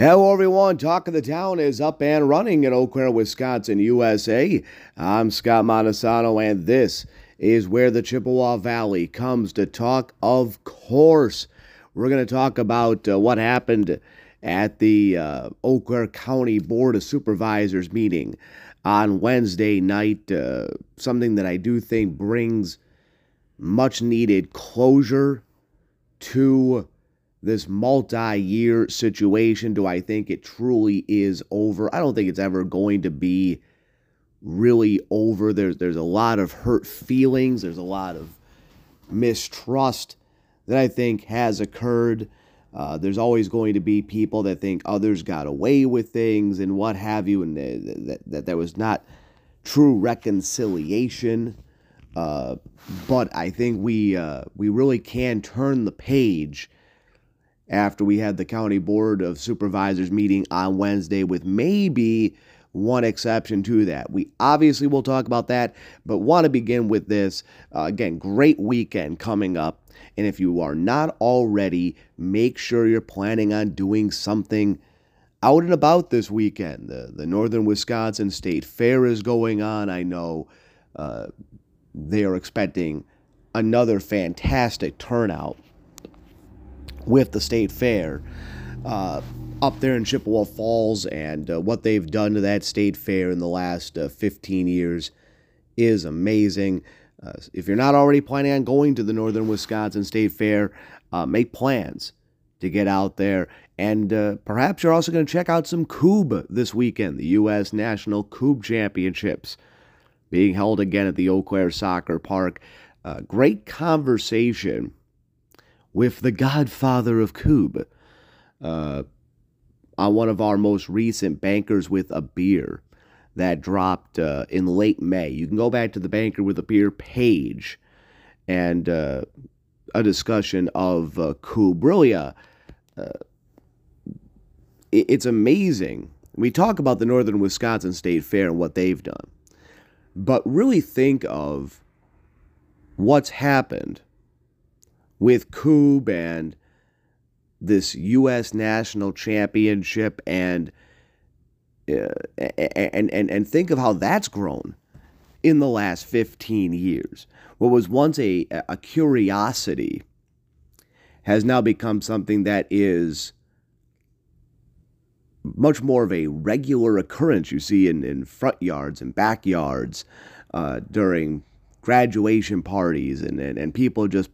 Hello, everyone. Talk of the Town is up and running in Eau Claire, Wisconsin, USA. I'm Scott Montesano, and this is where the Chippewa Valley comes to talk. Of course, we're going to talk about uh, what happened at the uh, Eau Claire County Board of Supervisors meeting on Wednesday night. Uh, something that I do think brings much needed closure to this multi year situation. Do I think it truly is over? I don't think it's ever going to be really over. There's, there's a lot of hurt feelings, there's a lot of mistrust that I think has occurred. Uh, there's always going to be people that think others got away with things and what have you, and that, that, that there was not true reconciliation. Uh, but I think we uh, we really can turn the page after we had the county board of supervisors meeting on Wednesday, with maybe one exception to that. We obviously will talk about that, but want to begin with this. Uh, again, great weekend coming up. And if you are not already, make sure you're planning on doing something out and about this weekend. The, the Northern Wisconsin State Fair is going on. I know uh, they are expecting another fantastic turnout with the state fair uh, up there in Chippewa Falls, and uh, what they've done to that state fair in the last uh, 15 years is amazing. Uh, if you're not already planning on going to the Northern Wisconsin State Fair, uh, make plans to get out there. And uh, perhaps you're also going to check out some Kubb this weekend, the U.S. National Kubb Championships being held again at the Eau Claire Soccer Park. great conversation with the godfather of Kubb, uh, on one of our most recent Bankers with a Beer that dropped uh, in late May. You can go back to the Banker with a Beer page and uh, a discussion of uh. Really, uh, uh it's amazing. We talk about the Northern Wisconsin State Fair and what they've done, but really think of what's happened with Kubb and this U.S. national championship and uh, and and and think of how that's grown in the last 15 years. What was once a a curiosity has now become something that is much more of a regular occurrence you see in, in front yards and backyards uh, during graduation parties and, and, and people just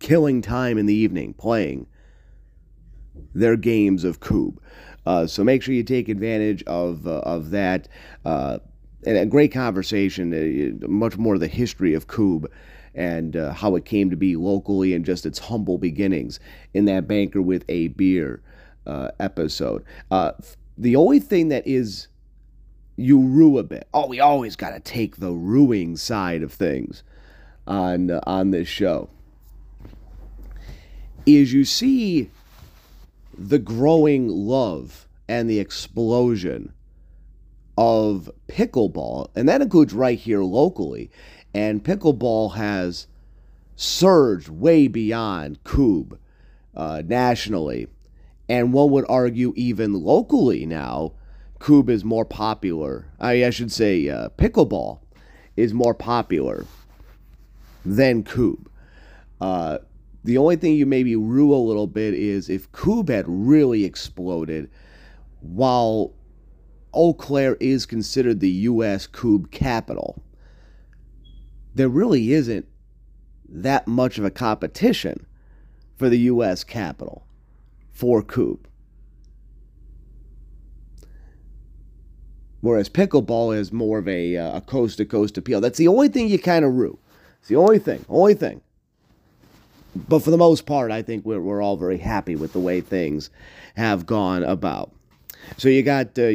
killing time in the evening playing their games of Kubb. Uh, so make sure you take advantage of uh, of that. Uh, and a great conversation, uh, much more the history of Kubb and uh, how it came to be locally and just its humble beginnings in that banker with a beer uh, episode. the only thing that is you rue a bit. Oh, we always got to take the ruing side of things on on this show is you see the growing love and the explosion of pickleball, and that includes right here locally. And pickleball has surged way beyond Kubb uh, nationally. And one would argue, even locally now, Kubb is more popular. I, I should say, uh, pickleball is more popular than Kubb. Uh, the only thing you maybe rue a little bit is if Kubb had really exploded, while Eau Claire is considered the U.S. Kubb capital, there really isn't that much of a competition for the U.S. capital for Kubb. Whereas pickleball is more of a coast to coast appeal. That's the only thing you kind of rue. It's the only thing, only thing but for the most part, I think we're, we're all very happy with the way things have gone about. So you got uh,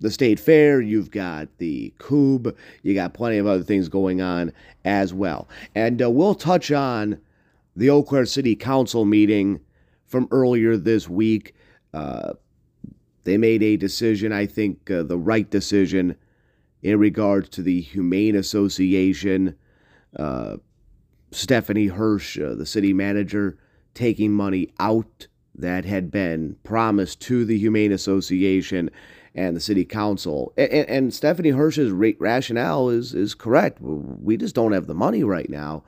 the state fair, you've got the Kubb, you got plenty of other things going on as well. And uh, we'll touch on the Eau Claire City Council meeting from earlier this week. Uh, they made a decision, I think uh, the right decision, in regards to the Humane Association. Stephanie Hirsch, uh, the city manager, taking money out that had been promised to the Humane Association and the City Council. And, and Stephanie Hirsch's rationale is is correct. We just don't have the money right now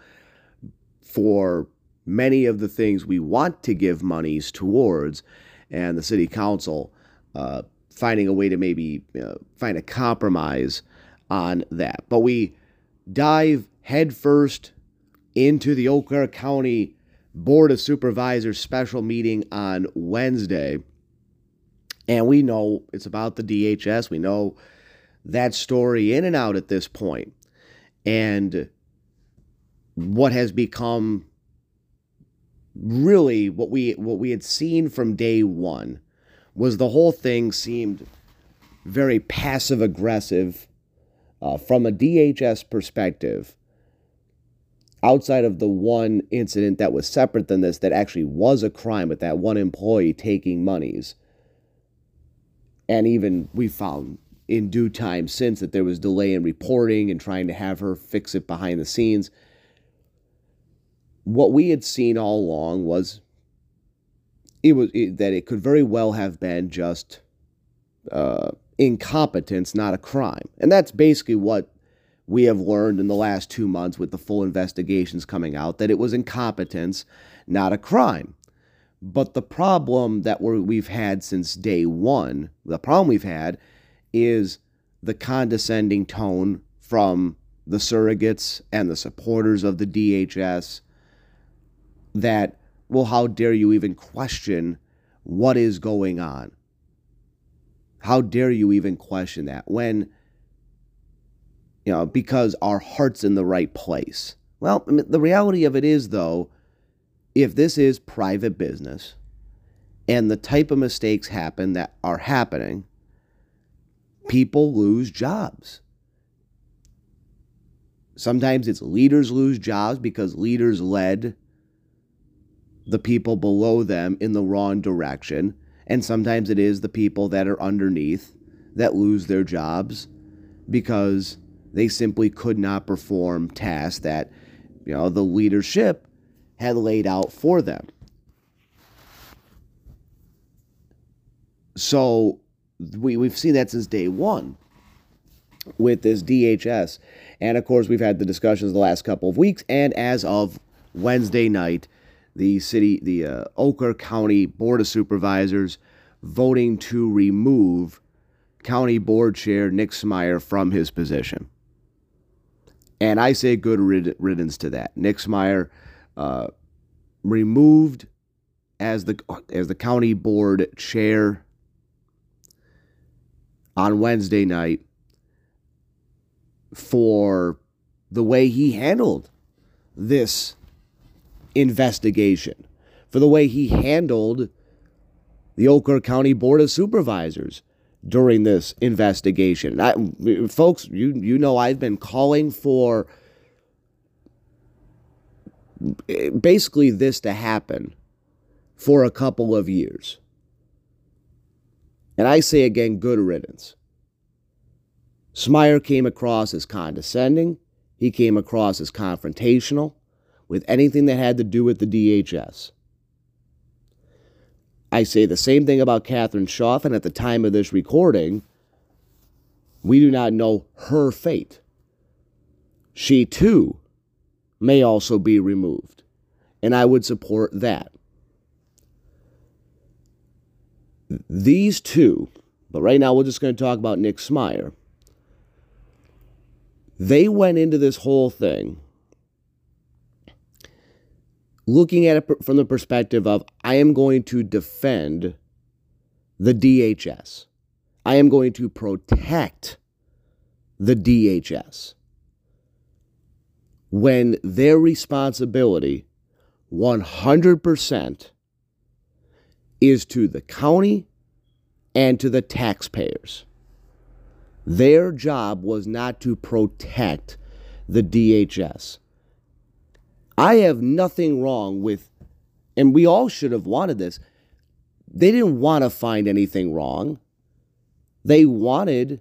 for many of the things we want to give monies towards, and the City Council uh, finding a way to maybe uh, find a compromise on that. But we dive headfirst into the Eau County Board of Supervisors special meeting on Wednesday. And we know it's about the DHS. We know that story in and out at this point. And what has become really what we what we had seen from day 1 was the whole thing seemed very passive aggressive uh, from a DHS perspective outside of the one incident that was separate than this that actually was a crime with that one employee taking monies. And even we found in due time since that there was delay in reporting and trying to have her fix it behind the scenes. What we had seen all along was it was it, that it could very well have been just uh, incompetence, not a crime, and that's basically what we have learned in the last two months with the full investigations coming out that it was incompetence, not a crime. But the problem that we have had since day one, the problem we've had is the condescending tone from the surrogates and the supporters of the DHS that, well, how dare you even question what is going on? How dare you even question that when you know, because our heart's in the right place. Well, I mean, the reality of it is, though, if this is private business and the type of mistakes happen that are happening, people lose jobs. Sometimes it's leaders lose jobs because leaders led the people below them in the wrong direction. And sometimes it is the people that are underneath that lose their jobs because they simply could not perform tasks that, you know, the leadership had laid out for them. So we, we've seen that since day one with this DHS. And of course, we've had the discussions the last couple of weeks. And as of Wednesday night, the city, the uh, County Board of Supervisors voting to remove County Board Chair Nick Smiar from his position. And I say good riddance to that. Nick Smiar uh, removed as the as the county board chair on Wednesday night for the way he handled this investigation, for the way he handled the Claire County Board of Supervisors during this investigation. I, folks, you you know I've been calling for basically this to happen for a couple of years. And I say again, good riddance. Smiar came across as condescending. He came across as confrontational with anything that had to do with the DHS. I say the same thing about Catherine Schaff, and at the time of this recording, we do not know her fate. She too may also be removed, and I would support that. These two, but right now we're just going to talk about Nick Smiar. They went into this whole thing looking at it from the perspective of I am going to defend the DHS. I am going to protect the DHS when their responsibility 100% is to the county and to the taxpayers. Their job was not to protect the DHS. I have nothing wrong with, and we all should have wanted this. They didn't want to find anything wrong. They wanted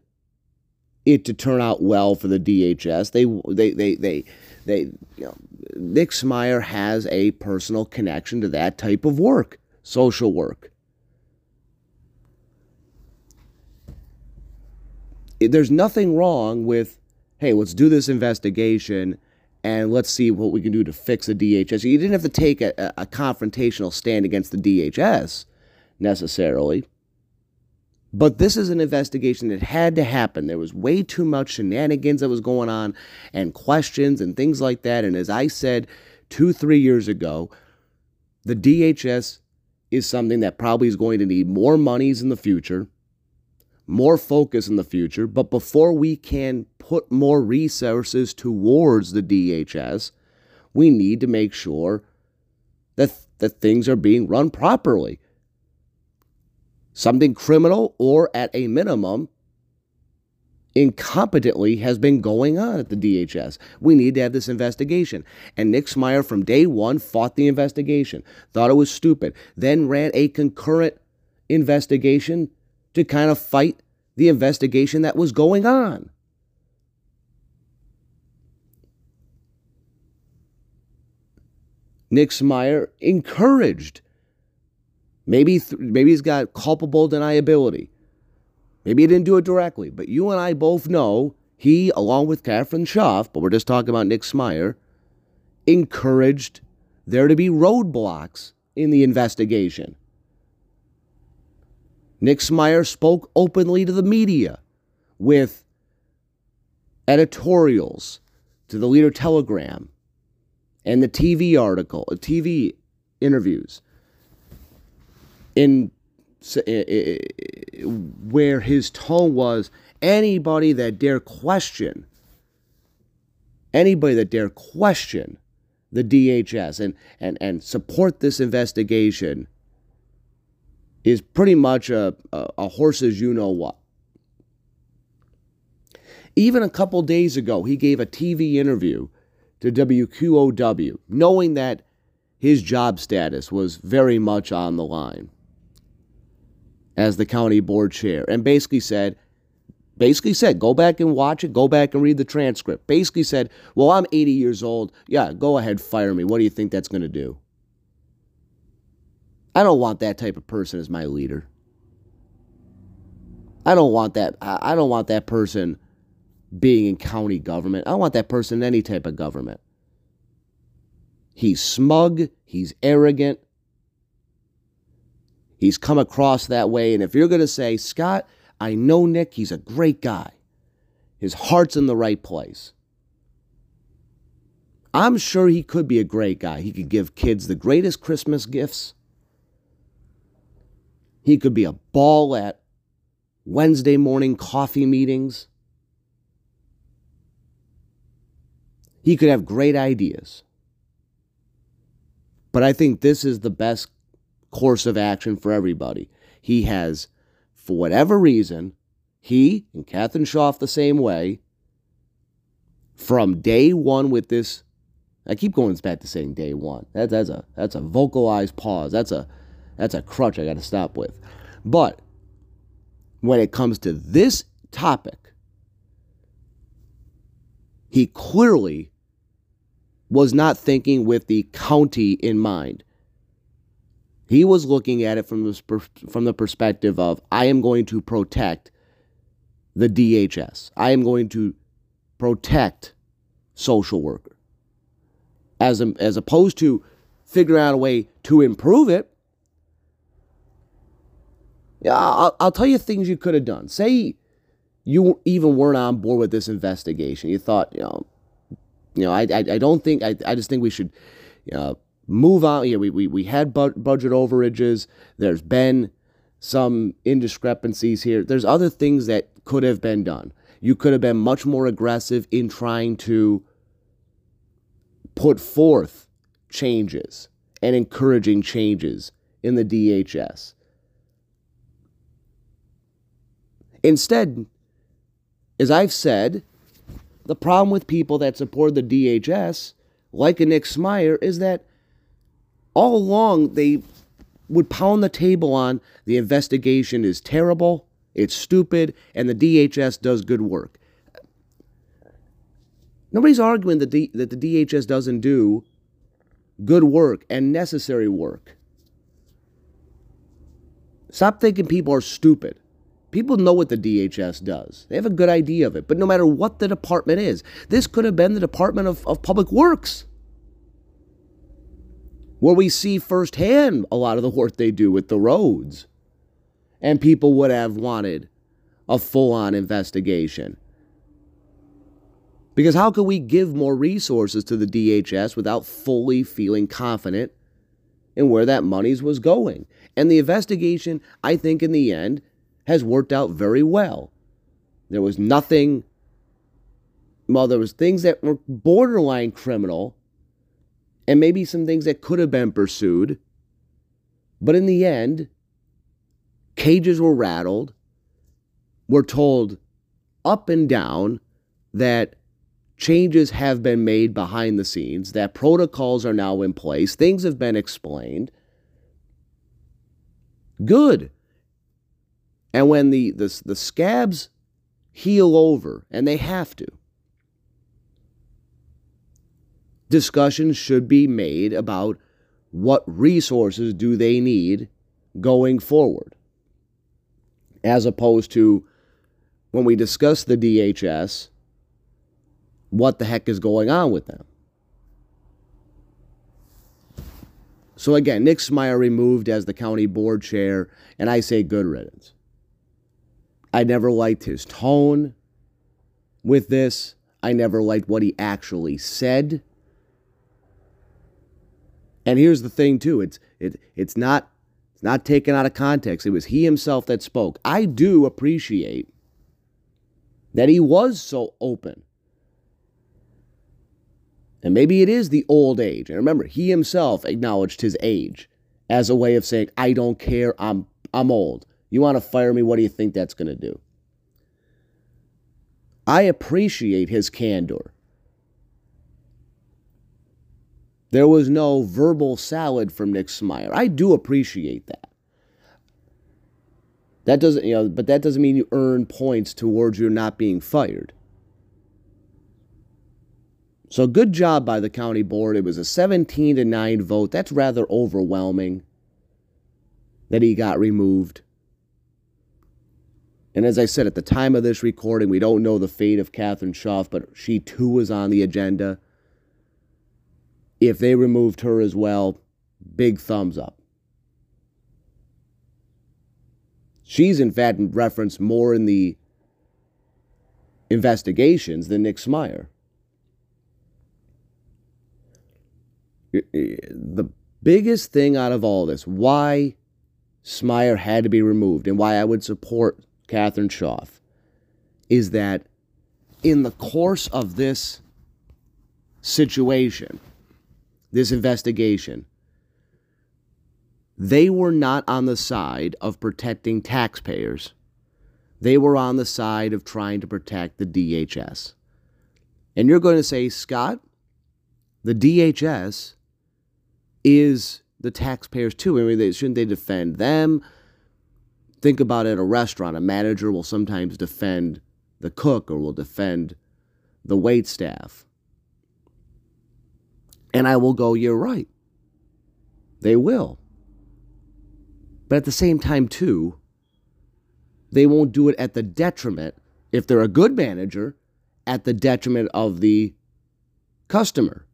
it to turn out well for the DHS. They, they, they, they, they, you know, Nick Smiar has a personal connection to that type of work. social work. There's nothing wrong with, hey, let's do this investigation and let's see what we can do to fix the DHS. You didn't have to take a, a confrontational stand against the DHS necessarily. But this is an investigation that had to happen. There was way too much shenanigans that was going on and questions and things like that. And as I said two, three years ago, the DHS is something that probably is going to need more monies in the future, more focus in the future. But before we can put more resources towards the DHS, we need to make sure that, that things are being run properly something criminal or at a minimum incompetently has been going on at the DHS. We need to have this investigation. And Nick Smiar from day one fought the investigation, thought it was stupid, then ran a concurrent investigation to kind of fight the investigation that was going on. Nick Smiar encouraged Maybe, th- maybe he's got culpable deniability. Maybe he didn't do it directly, but you and I both know he, along with Catherine Schaaf, but we're just talking about Nick Smiar, encouraged there to be roadblocks in the investigation. Nick Smiar spoke openly to the media with editorials to the Leader Telegram and the TV article, uh, TV interviews in where his tone was anybody that dare question anybody that dare question the DHS and, and, and support this investigation is pretty much a, a, a horse's you know what. Even a couple days ago, he gave a TV interview to WQOW, knowing that his job status was very much on the line as the county board chair and basically said, basically said, go back and watch it, go back and read the transcript. Basically said, well, I'm 80 years old. Yeah, go ahead, fire me. What do you think that's going to do? I don't want that type of person as my leader. I don't want that. I don't want that person being in county government. I don't want that person in any type of government. He's smug. He's arrogant. He's come across that way. And if you're going to say, Scott, I know Nick, he's a great guy, his heart's in the right place. I'm sure he could be a great guy. He could give kids the greatest Christmas gifts. He could be a ball at Wednesday morning coffee meetings. He could have great ideas. But I think this is the best course of action for everybody. He has, for whatever reason, he and Catherine Schaaf the same way, from day one with this. I keep going back to saying day one. That, that's a that's a vocalized pause. That's a that's a crutch I got to stop with. But when it comes to this topic, he clearly was not thinking with the county in mind. He was looking at it from the, from the perspective of I am going to protect the DHS. I am going to protect social worker. As, a, as opposed to figuring out a way to improve it. Yeah, I'll, I'll tell you things you could have done. Say you even weren't on board with this investigation. You thought, you know, you know, I, I, I don't think, I, I just think we should, know, move on. Yeah, we, we, we had bu- budget overages. There's been some indiscrepancies here. There's other things that could have been done. You could have been much more aggressive in trying to put forth changes and encouraging changes in the DHS. Instead, as I've said, the problem with people that support the DHS, like a Nick Smiar, is that all along they would pound the table on the investigation is terrible, it's stupid, and the DHS does good work. Nobody's arguing that the, that the DHS doesn't do good work and necessary work. Stop thinking people are stupid. People know what the DHS does. They have a good idea of it. But no matter what the department is, this could have been the Department of, of Public Works, where we see firsthand a lot of the work they do with the roads. And people would have wanted a full on investigation. Because how could we give more resources to the DHS without fully feeling confident in where that money's was going? And the investigation, I think, in the end, has worked out very well. There was nothing, well, there was things that were borderline criminal and maybe some things that could have been pursued. But in the end, cages were rattled. We're told up and down that changes have been made behind the scenes, that protocols are now in place, things have been explained. Good. And when the, the, the scabs heal over, and they have to, discussions should be made about what resources do they need going forward. As opposed to when we discuss the DHS, what the heck is going on with them? So again, Nick Smiar removed as the county board chair, and I say good riddance. I never liked his tone with this. I never liked what he actually said. And here's the thing too, it's it it's not it's not taken out of context. It was he himself that spoke. I do appreciate that he was so open. And maybe it is the old age. And remember, he himself acknowledged his age as a way of saying, I don't care, I'm I'm old. You want to fire me? What do you think that's going to do? I appreciate his candor. There was no verbal salad from Nick Smiar. I do appreciate that. That doesn't, you know, but that doesn't mean you earn points towards your not being fired. So good job by the county board. It was a 17 to 9 vote. That's rather overwhelming that he got removed. And as I said, at the time of this recording, we don't know the fate of Catherine Schaaf, but she too was on the agenda. If they removed her as well, big thumbs up. She's, in fact, referenced more in the investigations than Nick Smiar. The biggest thing out of all this, why Smiar had to be removed and why I would support Catherine Schaaf, is that in the course of this situation, this investigation, they were not on the side of protecting taxpayers. They were on the side of trying to protect the DHS. And you're going to say, Scott, the DHS is the taxpayers too. I mean, they, shouldn't they defend them? Think about it a restaurant. A manager will sometimes defend the cook or will defend the wait staff. And I will go, You're right. They will. But at the same time, too, they won't do it at the detriment, if they're a good manager, at the detriment of the customer.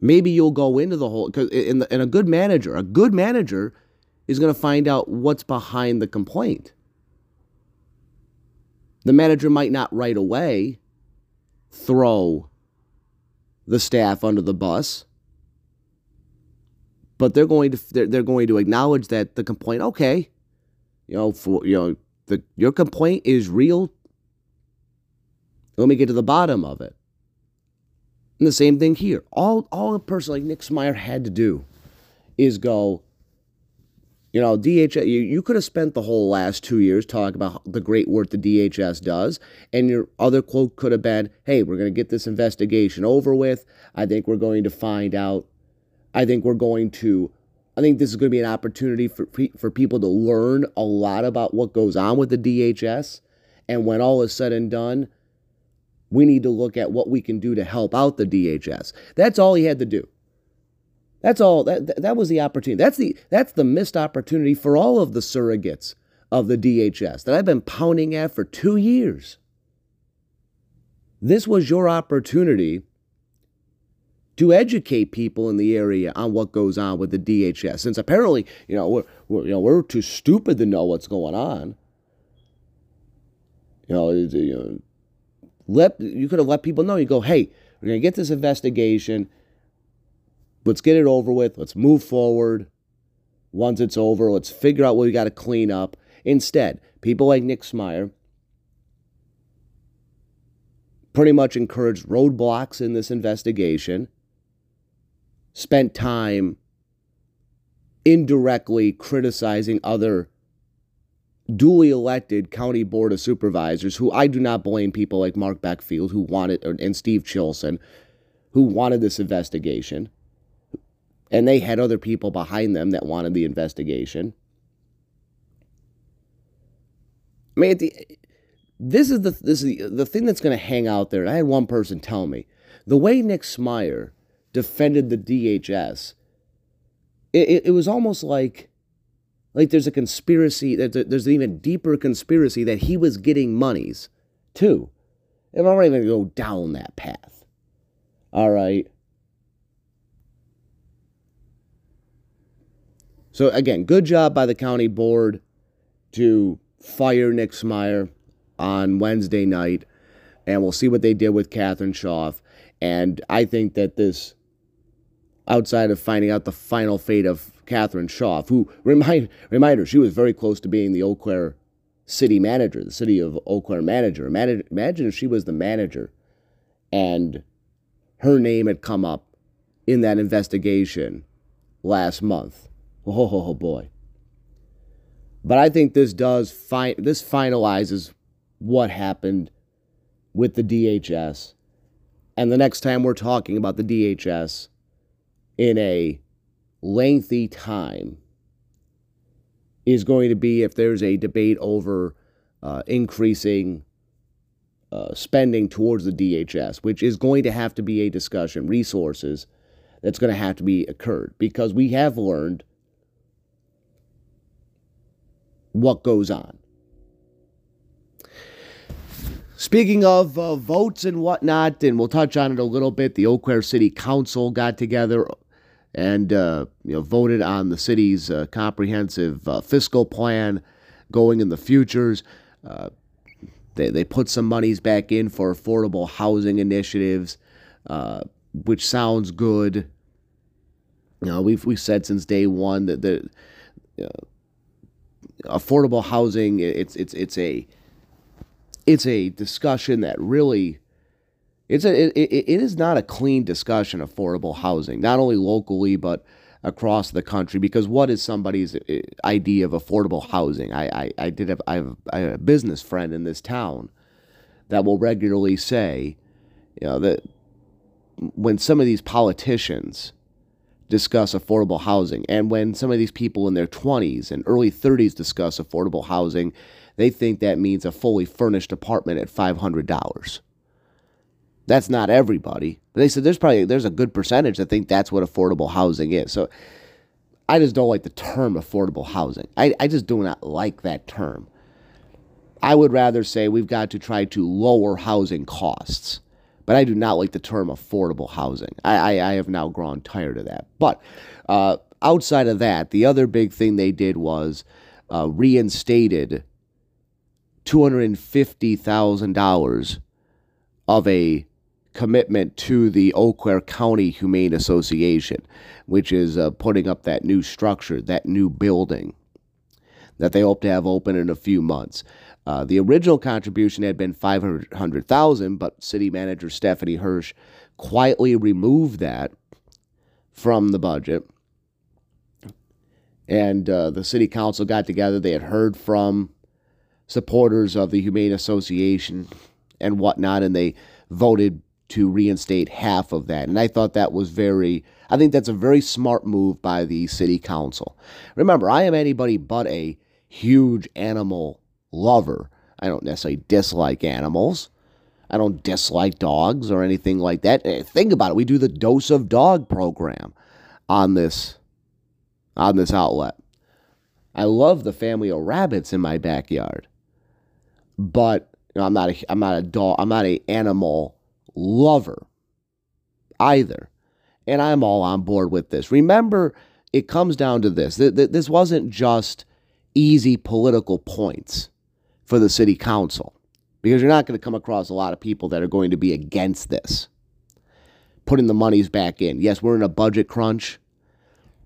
Maybe you'll go into the whole, in, in a good manager, a good manager is going to find out what's behind the complaint. The manager might not right away throw the staff under the bus, but they're going to they're, they're going to acknowledge that the complaint, okay, you know, for you know, the your complaint is real. Let me get to the bottom of it. And the same thing here. All all a person like Nick Smiar had to do is go, you know, DHS, you, you could have spent the whole last two years talking about the great work the DHS does, and your other quote could have been, hey, we're going to get this investigation over with. I think we're going to find out. I think we're going to, I think this is going to be an opportunity for, for people to learn a lot about what goes on with the DHS. And when all is said and done, we need to look at what we can do to help out the DHS. That's all he had to do. That's all. That that was the opportunity. That's the that's the missed opportunity for all of the surrogates of the DHS that I've been pounding at for two years. This was your opportunity to educate people in the area on what goes on with the DHS, since apparently, you know, we're, we're you know we're too stupid to know what's going on. You know, you know, let you could have let people know. You go, hey, we're gonna get this investigation. Let's get it over with. Let's move forward. Once it's over, let's figure out what we got to clean up. Instead, people like Nick Smiar pretty much encouraged roadblocks in this investigation, spent time indirectly criticizing other duly elected county board of supervisors who I do not blame people like Mark Beckfield who wanted and Steve Chilson who wanted this investigation and they had other people behind them that wanted the investigation. I mean, the, this is the this is the, the thing that's going to hang out there. And I had one person tell me the way Nick Smiar defended the DHS, it, it, it was almost like like there's a conspiracy. There's, there's an even deeper conspiracy that he was getting monies too. And I'm not even going to go down that path. All right. So again, good job by the county board to fire Nick Smiar on Wednesday night, and we'll see what they did with Catherine Schaff. And I think that this, outside of finding out the final fate of Catherine Schaff, who remind reminder she was very close to being the Eau Claire city manager, the city of Eau Claire manager. Imagine, imagine if she was the manager, and her name had come up in that investigation last month Oh, oh, oh boy. But I think this does fi- this finalizes what happened with the DHS. And the next time we're talking about the DHS in a lengthy time is going to be if there's a debate over uh, increasing uh, spending towards the DHS, which is going to have to be a discussion, resources that's going to have to be occurred because we have learned what goes on. Speaking of uh, votes and whatnot, and we'll touch on it a little bit, the Eau Claire City Council got together and uh, you know voted on the city's uh, comprehensive uh, fiscal plan going in the futures. Uh, they, they put some monies back in for affordable housing initiatives, uh, which sounds good. You know, we've we said since day one that the affordable housing. It's it's it's a it's a discussion that really it's a it, it is not a clean discussion affordable housing not only locally but across the country because what is somebody's uh, idea of affordable housing i i, I did have I, have I have a business friend in this town that will regularly say you know that when some of these politicians discuss affordable housing. And when some of these people in their 20s and early 30s discuss affordable housing, they think that means a fully furnished apartment at $500. That's not everybody. But they said there's probably there's a good percentage that think that's what affordable housing is. So I just don't like the term affordable housing. I, I just do not like that term. I would rather say we've got to try to lower housing costs but I do not like the term affordable housing. I, I, I have now grown tired of that. But uh, outside of that, the other big thing they did was uh, reinstated $250,000 of a commitment to the Eau Claire County Humane Association, which is uh, putting up that new structure, that new building that they hope to have open in a few months. Uh, the original contribution had been 500,000, but city manager Stephanie Hirsch quietly removed that from the budget. And uh, the city council got together. They had heard from supporters of the Humane Association and whatnot, and they voted to reinstate half of that. And I thought that was very, I think that's a very smart move by the city council. Remember, I am anybody but a huge animal lover. I don't necessarily dislike animals. I don't dislike dogs or anything like that. Eh, think about it. We do the Dose of Dog program. on this on this outlet. I love the family of rabbits in my backyard. But you know, I'm not a I'm not a dog I'm not a animal lover either. And I'm all on board with this. Remember, it comes down to this. This wasn't just easy political points for the city council because you're not going to come across a lot of people that are going to be against this. Putting the monies back in. Yes, we're in a budget crunch,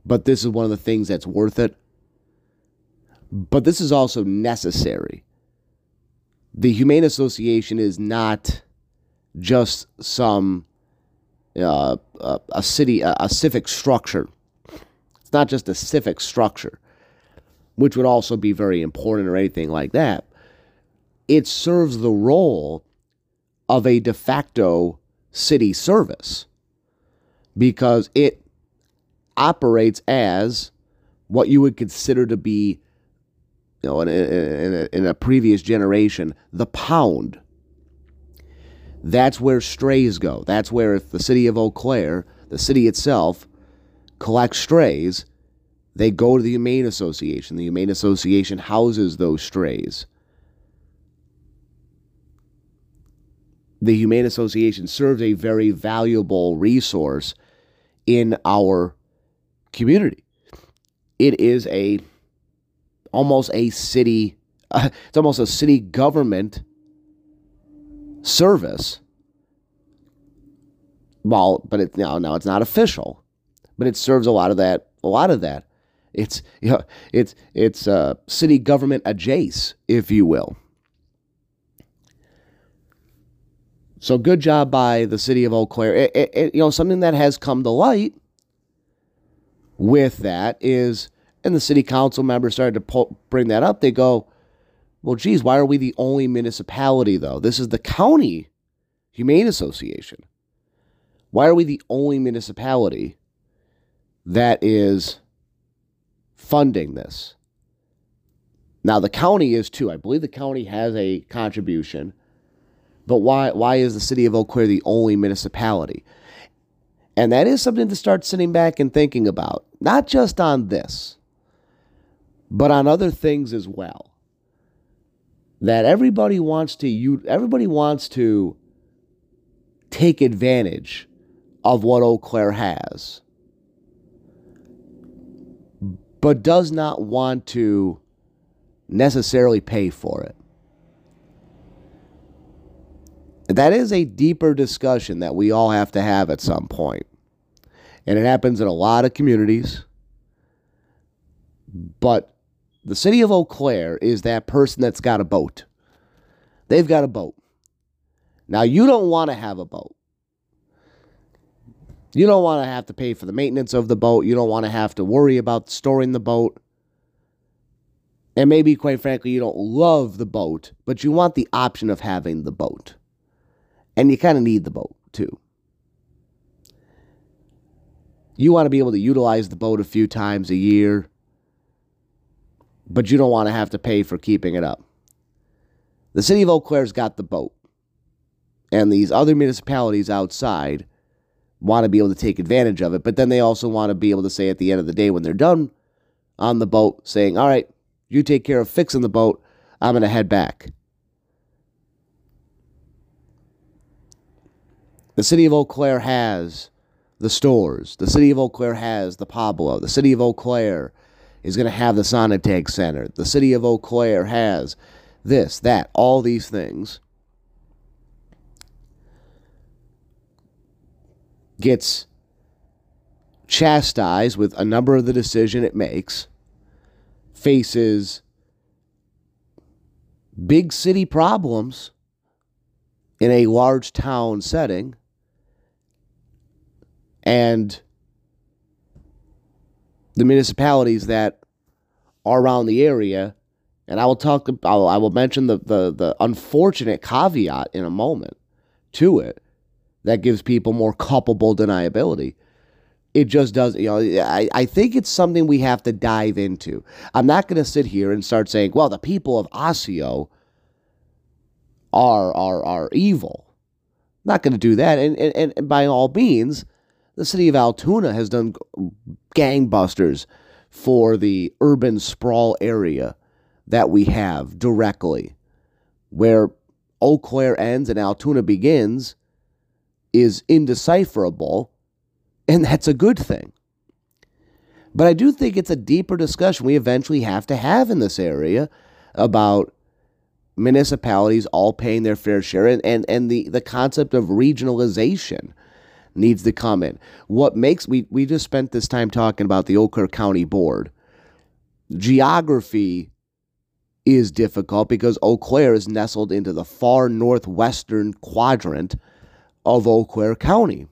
but this is one of the things that's worth it. But this is also necessary. The Humane Association is not just some uh, a, city, a, a civic structure. It's not just a civic structure, which would also be very important or anything like that. It serves the role of a de facto city service because it operates as what you would consider to be, you know, in, in, a, in a previous generation, the pound that's where strays go. That's where if the city of Eau Claire, the city itself, collects strays, they go to the Humane Association. The Humane Association houses those strays. The Humane Association serves a very valuable resource in our community. It is a almost a city, uh, it's almost a city government service. Well, but it now now it's not official, but it serves a lot of that. A lot of that. It's you know, it's it's uh, city government adjacent, if you will. So good job by the city of Eau Claire. It, it, it, you know something that has come to light with that is, and the city council members started to bring that up. They go, well, geez, why are we the only municipality, though? This is the county humane association. Why are we the only municipality that is funding this? Now, the county is too. I believe the county has a contribution. But why, why is the city of Eau Claire the only municipality? And that is something to start sitting back and thinking about, not just on this, but on other things as well that everybody wants to you everybody wants to take advantage of what Eau Claire has, but does not want to necessarily pay for it. That is a deeper discussion that we all have to have at some point. And it happens in a lot of communities. But the city of Eau Claire is that person that's got a boat. They've got a boat. Now, you don't want to have a boat. You don't want to have to pay for the maintenance of the boat. You don't want to have to worry about storing the boat. And maybe, quite frankly, you don't love the boat, but you want the option of having the boat. And you kind of need the boat, too. You want to be able to utilize the boat a few times a year but you don't want to have to pay for keeping it up. The city of Eau Claire's got the boat, and these other municipalities outside want to be able to take advantage of it, but then they also want to be able to say at the end of the day when they're done on the boat, saying, All right, you take care of fixing the boat, I'm going to head back. The city of Eau Claire has the stores. The city of Eau Claire has the Pablo. The city of Eau Claire is going to have the Sonnentag Center. The city of Eau Claire has this, that, all these things. Gets chastised with a number of the decision it makes, faces big city problems in a large town setting, and the municipalities that are around the area. And I will talk. I'll, I will mention the, the the unfortunate caveat in a moment to it that gives people more culpable deniability. It just does. You know, I, I think it's something we have to dive into. I'm not going to sit here and start saying, well, the people of Osseo are are are evil. I'm not going to do that. And, and and by all means, The city of Altoona has done gangbusters for the urban sprawl area that we have directly. Where Eau Claire ends and Altoona begins is indecipherable, and that's a good thing. But I do think it's a deeper discussion we eventually have to have in this area about municipalities all paying their fair share and, and, and the, the concept of regionalization needs to come in. What makes we we just spent this time talking about the Claire County Board. Geography is difficult because Eau Claire is nestled into the far northwestern quadrant of Eau Claire County.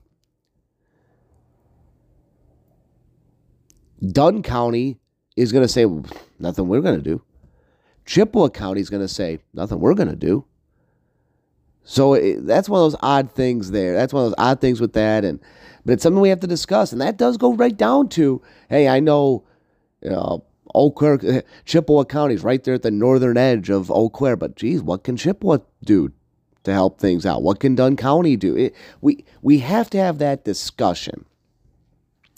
Dunn County is going to say, nothing we're going to do. Chippewa County is going to say, nothing we're going to do. So it, that's one of those odd things there. That's one of those odd things with that, and but it's something we have to discuss, and that does go right down to, hey, I know, you know, Eau Claire, Chippewa County is right there at the northern edge of Eau Claire, but geez, what can Chippewa do to help things out? What can Dunn County do? It, we we have to have that discussion.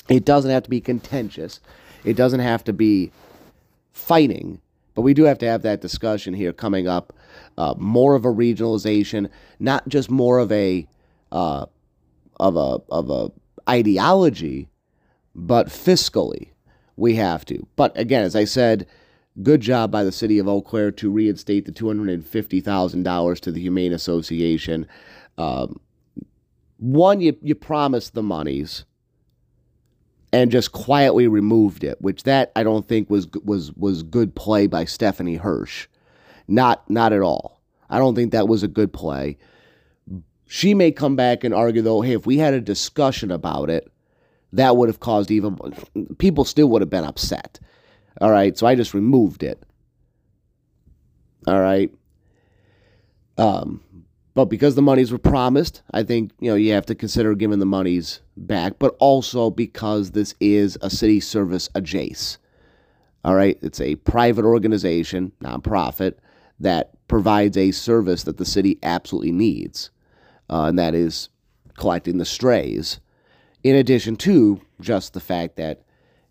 It doesn't have to be contentious. It doesn't have to be fighting, but we do have to have that discussion here coming up. Uh, more of a regionalization, not just more of a uh, of a of a ideology, but fiscally we have to. But again, as I said, good job by the city of Eau Claire to reinstate the two hundred and fifty thousand dollars to the Humane Association. Um, one, you you promised the monies and just quietly removed it, which that I don't think was was was good play by Stephanie Hirsch. Not not at all. I don't think that was a good play. She may come back and argue though, hey, if we had a discussion about it, that would have caused even people still would have been upset. All right, so I just removed it. All right. Um, but because the monies were promised, I think you know you have to consider giving the monies back. But also because this is a city service adjace. All right, it's a private organization, nonprofit, that provides a service that the city absolutely needs, uh, and that is collecting the strays. In addition to just the fact that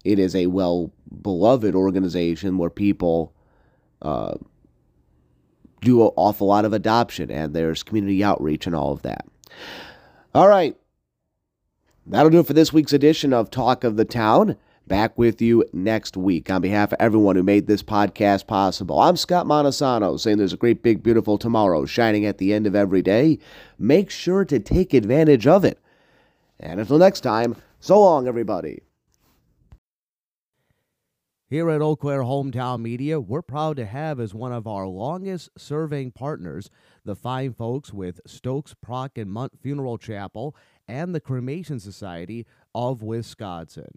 it is a well beloved organization where people uh, do an awful lot of adoption and there's community outreach and all of that. All right. That'll do it for this week's edition of Talk of the Town. Back with you next week. On behalf of everyone who made this podcast possible, I'm Scott Montesano saying there's a great, big, beautiful tomorrow shining at the end of every day. Make sure to take advantage of it. And until next time, so long, everybody. Here at Eau Claire Hometown Media, we're proud to have as one of our longest serving partners the fine folks with Stokes, Prock, and Mundt Funeral Chapel and the Cremation Society of Wisconsin.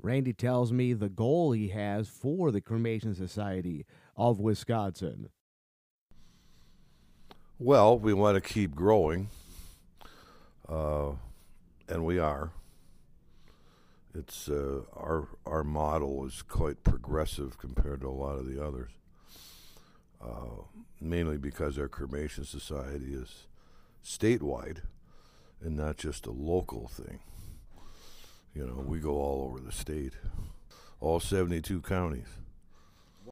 Randy tells me the goal he has for the Cremation Society of Wisconsin. Well, we want to keep growing, uh, and we are. It's uh, our our model is quite progressive compared to a lot of the others. Uh, mainly because our cremation society is statewide and not just a local thing. You know, we go all over the state, all 72 counties.